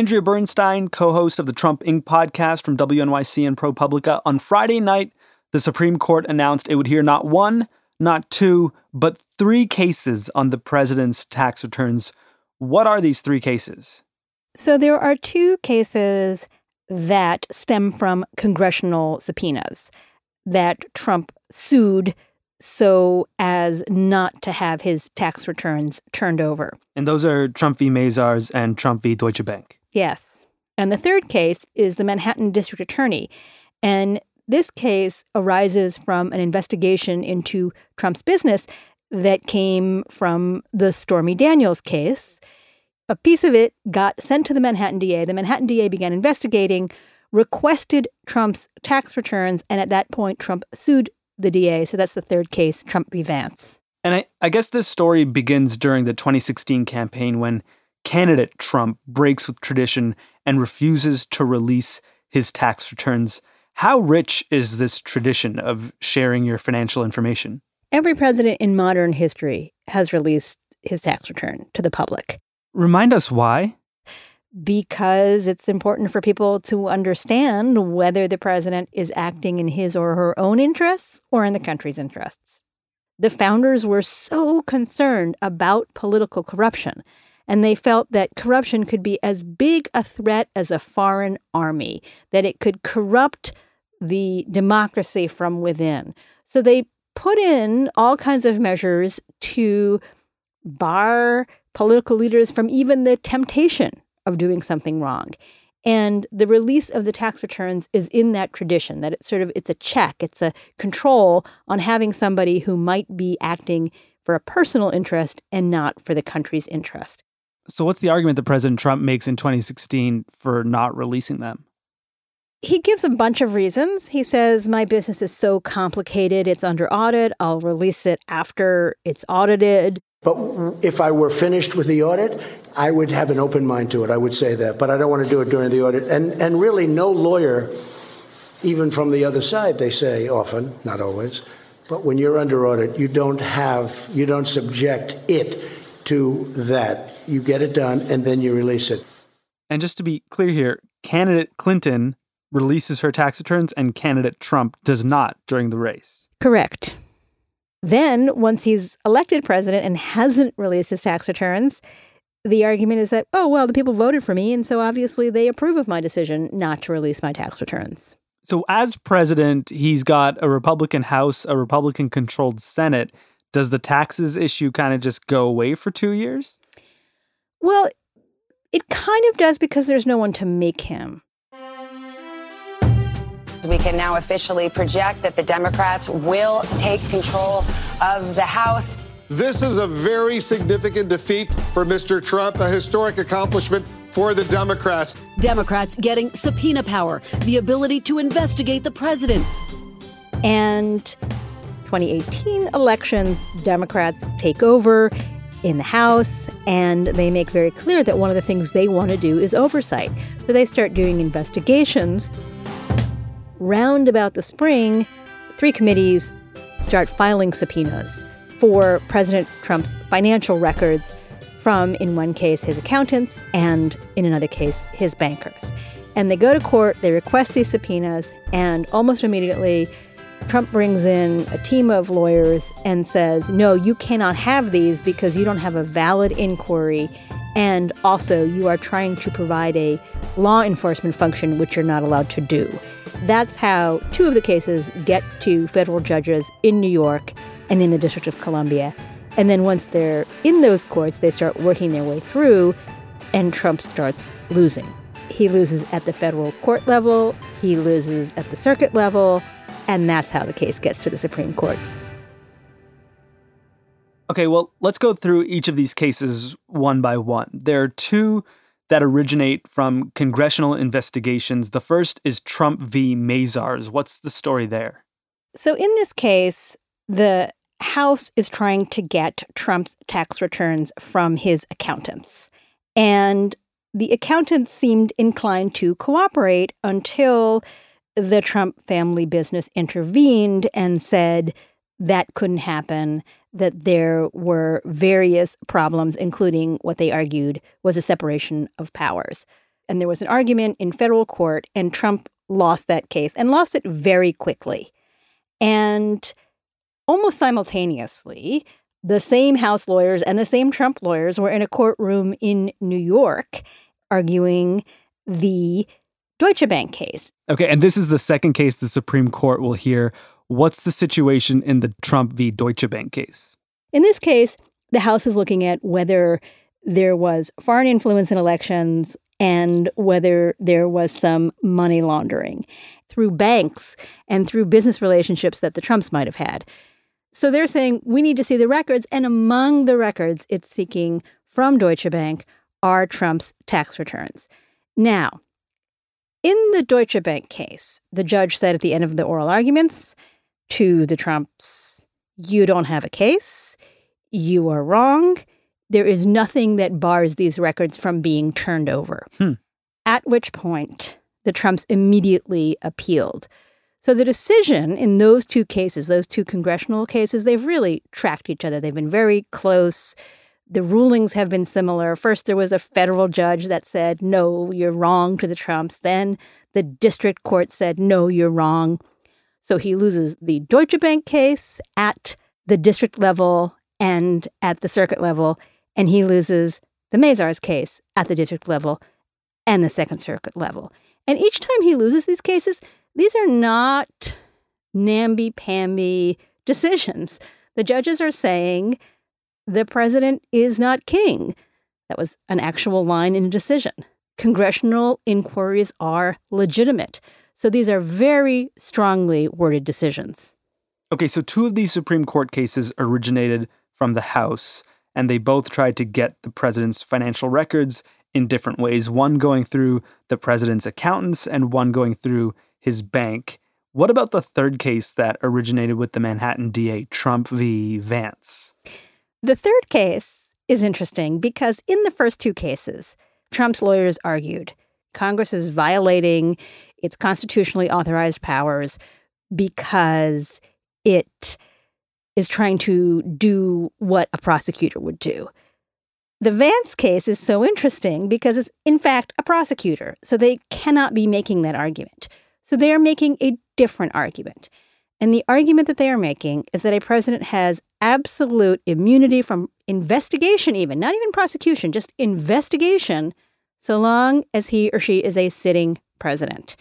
Andrea Bernstein, co host of the Trump Inc. podcast from WNYC and ProPublica. On Friday night, the Supreme Court announced it would hear not one, not two, but three cases on the president's tax returns. What are these three cases? So there are two cases that stem from congressional subpoenas that Trump sued so as not to have his tax returns turned over. And those are Trump v. Mazars and Trump v. Deutsche Bank. Yes. And the third case is the Manhattan District Attorney. And this case arises from an investigation into Trump's business that came from the Stormy Daniels case. A piece of it got sent to the Manhattan DA. The Manhattan DA began investigating, requested Trump's tax returns, and at that point, Trump sued the DA. So that's the third case, Trump v. Vance. And I, I guess this story begins during the 2016 campaign when candidate Trump breaks with tradition and refuses to release his tax returns. How rich is this tradition of sharing your financial information? Every president in modern history has released his tax return to the public. Remind us why because it's important for people to understand whether the president is acting in his or her own interests or in the country's interests. The founders were so concerned about political corruption, and they felt that corruption could be as big a threat as a foreign army, that it could corrupt the democracy from within. So they put in all kinds of measures to bar political leaders from even the temptation of doing something wrong. And the release of the tax returns is in that tradition that it's sort of it's a check, it's a control on having somebody who might be acting for a personal interest and not for the country's interest. So what's the argument that President Trump makes in 2016 for not releasing them? He gives a bunch of reasons. He says, My business is so complicated, it's under audit. I'll release it after it's audited. But if I were finished with the audit, I would have an open mind to it. I would say that. But I don't want to do it during the audit. And, and really, no lawyer, even from the other side, they say often, not always, but when you're under audit, you don't have, you don't subject it to that. You get it done and then you release it. And just to be clear here, candidate Clinton releases her tax returns and candidate Trump does not during the race. Correct. Then, once he's elected president and hasn't released his tax returns, the argument is that, oh, well, the people voted for me, and so obviously they approve of my decision not to release my tax returns. So, as president, he's got a Republican House, a Republican controlled Senate. Does the taxes issue kind of just go away for two years? Well, it kind of does because there's no one to make him. We can now officially project that the Democrats will take control of the House. This is a very significant defeat for Mr. Trump, a historic accomplishment for the Democrats. Democrats getting subpoena power, the ability to investigate the president. And 2018 elections, Democrats take over in the House, and they make very clear that one of the things they want to do is oversight. So they start doing investigations round about the spring, three committees start filing subpoenas for President Trump's financial records from, in one case, his accountants, and in another case, his bankers. And they go to court, they request these subpoenas, and almost immediately, Trump brings in a team of lawyers and says, No, you cannot have these because you don't have a valid inquiry. And also, you are trying to provide a law enforcement function, which you're not allowed to do. That's how two of the cases get to federal judges in New York and in the District of Columbia. And then once they're in those courts, they start working their way through, and Trump starts losing. He loses at the federal court level, he loses at the circuit level, and that's how the case gets to the Supreme Court. Okay, well, let's go through each of these cases one by one. There are two that originate from congressional investigations. The first is Trump v. Mazars. What's the story there? So, in this case, the House is trying to get Trump's tax returns from his accountants. And the accountants seemed inclined to cooperate until the Trump family business intervened and said that couldn't happen that there were various problems, including what they argued was a separation of powers. and there was an argument in federal court, and Trump lost that case and lost it very quickly. And almost simultaneously, the same House lawyers and the same Trump lawyers were in a courtroom in New York arguing the Deutsche Bank case. Okay, and this is the second case the Supreme Court will hear. What's the situation in the Trump v. Deutsche Bank case? In this case, the House is looking at whether there was foreign influence in elections and whether there was some money laundering through banks and through business relationships that the Trumps might have had. So they're saying we need to see the records, and among the records it's seeking from Deutsche Bank are Trump's tax returns. Now, in the Deutsche Bank case, the judge said at the end of the oral arguments to the Trumps, You don't have a case. You are wrong. There is nothing that bars these records from being turned over. Hmm. At which point, the Trumps immediately appealed. So the decision in those two cases, those two congressional cases, they've really tracked each other. They've been very close. The rulings have been similar. First, there was a federal judge that said, no, you're wrong to the Trumps. Then the district court said, no, you're wrong. So he loses the Deutsche Bank case at the district level and at the circuit level, and he loses the Mazars case at the district level and the Second Circuit level. And each time he loses these cases, these are not namby pamby decisions. The judges are saying the president is not king. That was an actual line in a decision. Congressional inquiries are legitimate. So these are very strongly worded decisions. Okay, so two of these Supreme Court cases originated from the House, and they both tried to get the president's financial records in different ways, one going through the president's accountants and one going through his bank. What about the third case that originated with the Manhattan DA, Trump v. Vance? The third case is interesting because in the first two cases, Trump's lawyers argued Congress is violating its constitutionally authorized powers because it is trying to do what a prosecutor would do. The Vance case is so interesting because it's, in fact, a prosecutor, so they cannot be making that argument. So they are making a different argument. And the argument that they are making is that a president has absolute immunity from investigation, even, not even prosecution, just investigation, so long as he or she is a sitting president,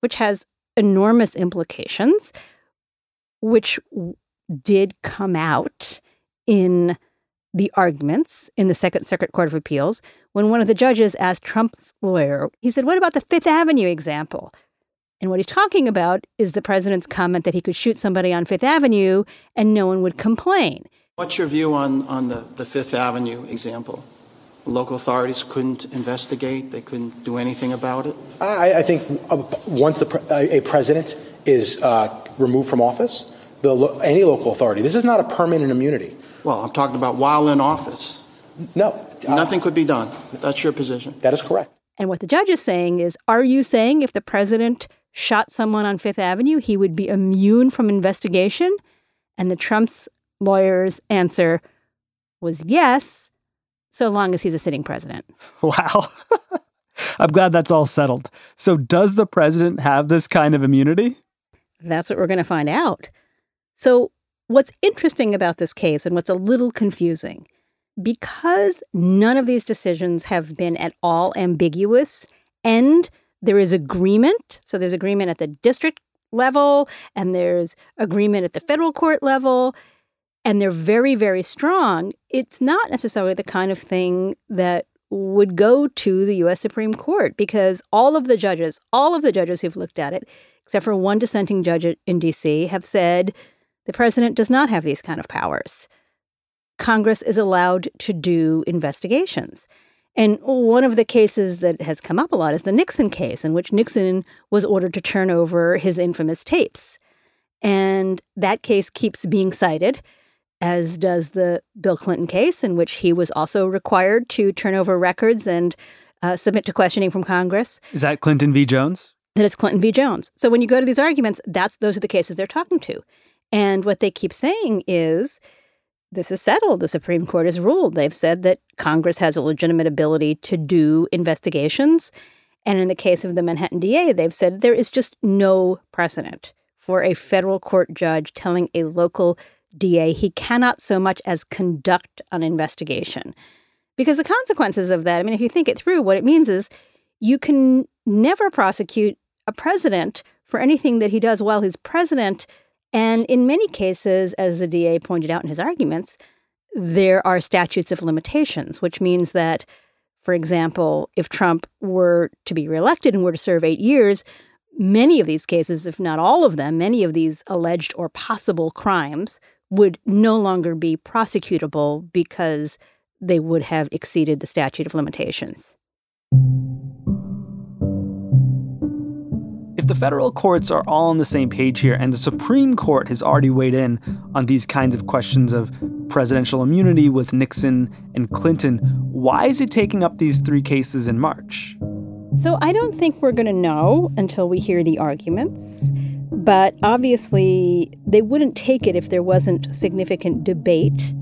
which has enormous implications, which did come out in the arguments in the Second Circuit Court of Appeals when one of the judges asked Trump's lawyer, he said, What about the Fifth Avenue example? And what he's talking about is the president's comment that he could shoot somebody on Fifth Avenue and no one would complain. What's your view on, on the, the Fifth Avenue example? Local authorities couldn't investigate, they couldn't do anything about it? I, I think uh, once the, a president is uh, removed from office, the, any local authority, this is not a permanent immunity. Well, I'm talking about while in office. No. Uh, Nothing could be done. That's your position. That is correct. And what the judge is saying is are you saying if the president shot someone on Fifth Avenue, he would be immune from investigation? And the Trump's lawyer's answer was yes, so long as he's a sitting president. Wow. I'm glad that's all settled. So, does the president have this kind of immunity? That's what we're going to find out. So, what's interesting about this case and what's a little confusing, because none of these decisions have been at all ambiguous and there is agreement. So there's agreement at the district level and there's agreement at the federal court level and they're very very strong. It's not necessarily the kind of thing that would go to the US Supreme Court because all of the judges, all of the judges who've looked at it, except for one dissenting judge in DC, have said the president does not have these kind of powers. Congress is allowed to do investigations. And one of the cases that has come up a lot is the Nixon case, in which Nixon was ordered to turn over his infamous tapes. And that case keeps being cited, as does the Bill Clinton case, in which he was also required to turn over records and uh, submit to questioning from Congress. Is that Clinton v. Jones? That is Clinton v. Jones. So when you go to these arguments, that's those are the cases they're talking to. And what they keep saying is this is settled. The Supreme Court has ruled. They've said that Congress has a legitimate ability to do investigations. And in the case of the Manhattan DA, they've said there is just no precedent for a federal court judge telling a local DA he cannot so much as conduct an investigation. Because the consequences of that, I mean, if you think it through, what it means is you can never prosecute a president for anything that he does while he's president. And in many cases, as the DA pointed out in his arguments, there are statutes of limitations, which means that, for example, if Trump were to be reelected and were to serve eight years, many of these cases, if not all of them, many of these alleged or possible crimes would no longer be prosecutable because they would have exceeded the statute of limitations. The federal courts are all on the same page here and the Supreme Court has already weighed in on these kinds of questions of presidential immunity with Nixon and Clinton, why is it taking up these three cases in March? So I don't think we're going to know until we hear the arguments. But obviously, they wouldn't take it if there wasn't significant debate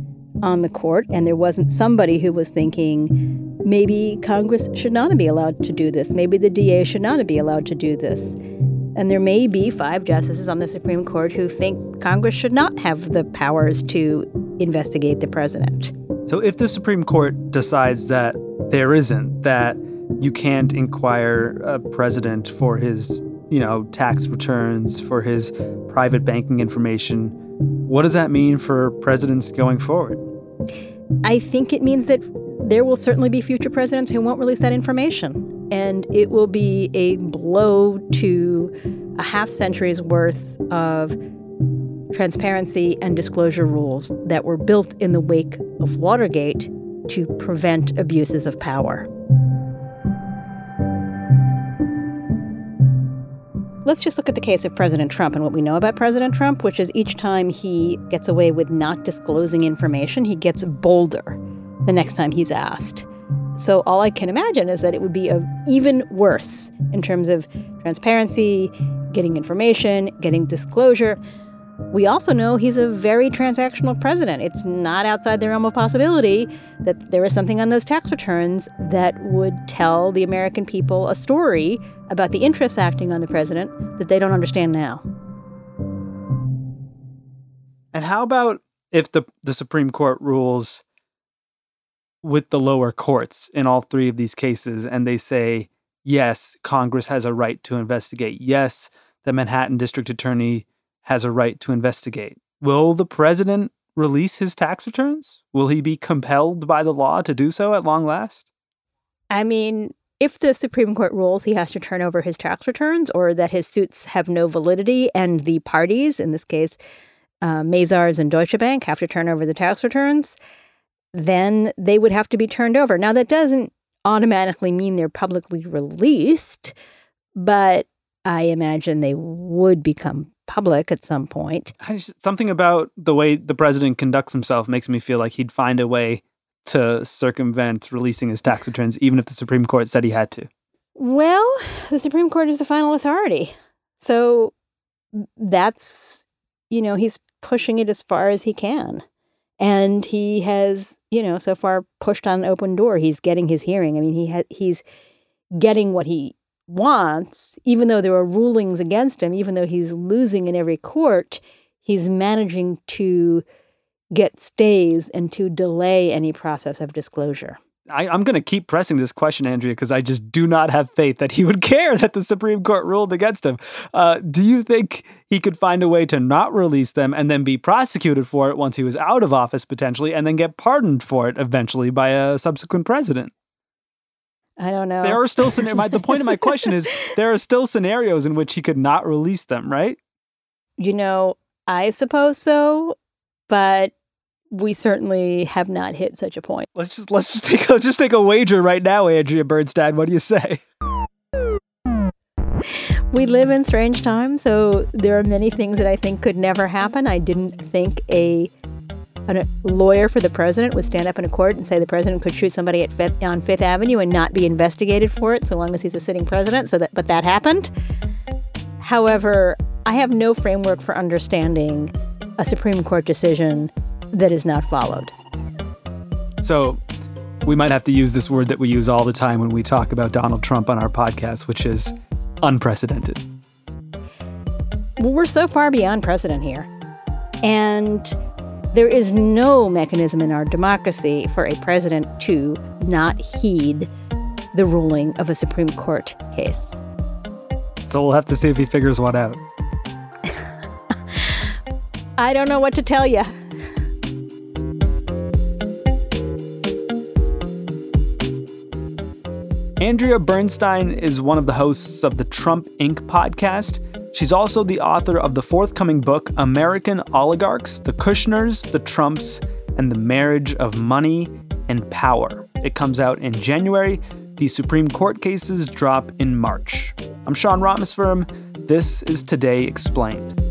on the court and there wasn't somebody who was thinking maybe Congress should not be allowed to do this. Maybe the DA should not be allowed to do this. And there may be five justices on the Supreme Court who think Congress should not have the powers to investigate the president. So if the Supreme Court decides that there isn't, that you can't inquire a president for his, you know, tax returns, for his private banking information, what does that mean for presidents going forward? I think it means that there will certainly be future presidents who won't release that information. And it will be a blow to a half century's worth of transparency and disclosure rules that were built in the wake of Watergate to prevent abuses of power. Let's just look at the case of President Trump and what we know about President Trump, which is each time he gets away with not disclosing information, he gets bolder the next time he's asked. So all I can imagine is that it would be even worse in terms of transparency, getting information, getting disclosure. We also know he's a very transactional president. It's not outside the realm of possibility that there is something on those tax returns that would tell the American people a story about the interests acting on the president that they don't understand now. And how about if the, the Supreme Court rules with the lower courts in all three of these cases and they say, yes, Congress has a right to investigate. Yes, the Manhattan District Attorney has a right to investigate. Will the president release his tax returns? Will he be compelled by the law to do so at long last? I mean, if the Supreme Court rules he has to turn over his tax returns or that his suits have no validity and the parties, in this case, uh, Mazars and Deutsche Bank, have to turn over the tax returns, then they would have to be turned over. Now, that doesn't automatically mean they're publicly released, but I imagine they would become public at some point. Just, something about the way the president conducts himself makes me feel like he'd find a way to circumvent releasing his tax returns, even if the Supreme Court said he had to. Well, the Supreme Court is the final authority. So that's, you know, he's pushing it as far as he can. And he has, you know, so far pushed on an open door. He's getting his hearing. I mean, he ha- he's getting what he wants, even though there are rulings against him, even though he's losing in every court, he's managing to get stays and to delay any process of disclosure. I, am going to keep pressing this question, Andrea, because I just do not have faith that he would care that the Supreme Court ruled against him. Uh, do you think he could find a way to not release them and then be prosecuted for it once he was out of office, potentially, and then get pardoned for it eventually by a subsequent president? I don't know. There are still scenarios. the point of my question is there are still scenarios in which he could not release them, right? You know, I suppose so, but we certainly have not hit such a point. Let's just let's just take let's just take a wager right now, Andrea Bernstein. What do you say? We live in strange times, so there are many things that I think could never happen. I didn't think a a lawyer for the president would stand up in a court and say the president could shoot somebody at Fifth, on Fifth Avenue and not be investigated for it, so long as he's a sitting president. So that, but that happened. However, I have no framework for understanding a Supreme Court decision that is not followed. So, we might have to use this word that we use all the time when we talk about Donald Trump on our podcast, which is unprecedented. Well, we're so far beyond precedent here. And there is no mechanism in our democracy for a president to not heed the ruling of a Supreme Court case. So we'll have to see if he figures one out. I don't know what to tell you. Andrea Bernstein is one of the hosts of the Trump Inc. podcast. She's also the author of the forthcoming book, American Oligarchs The Kushners, the Trumps, and the Marriage of Money and Power. It comes out in January. The Supreme Court cases drop in March. I'm Sean Rameswaram. This is Today Explained.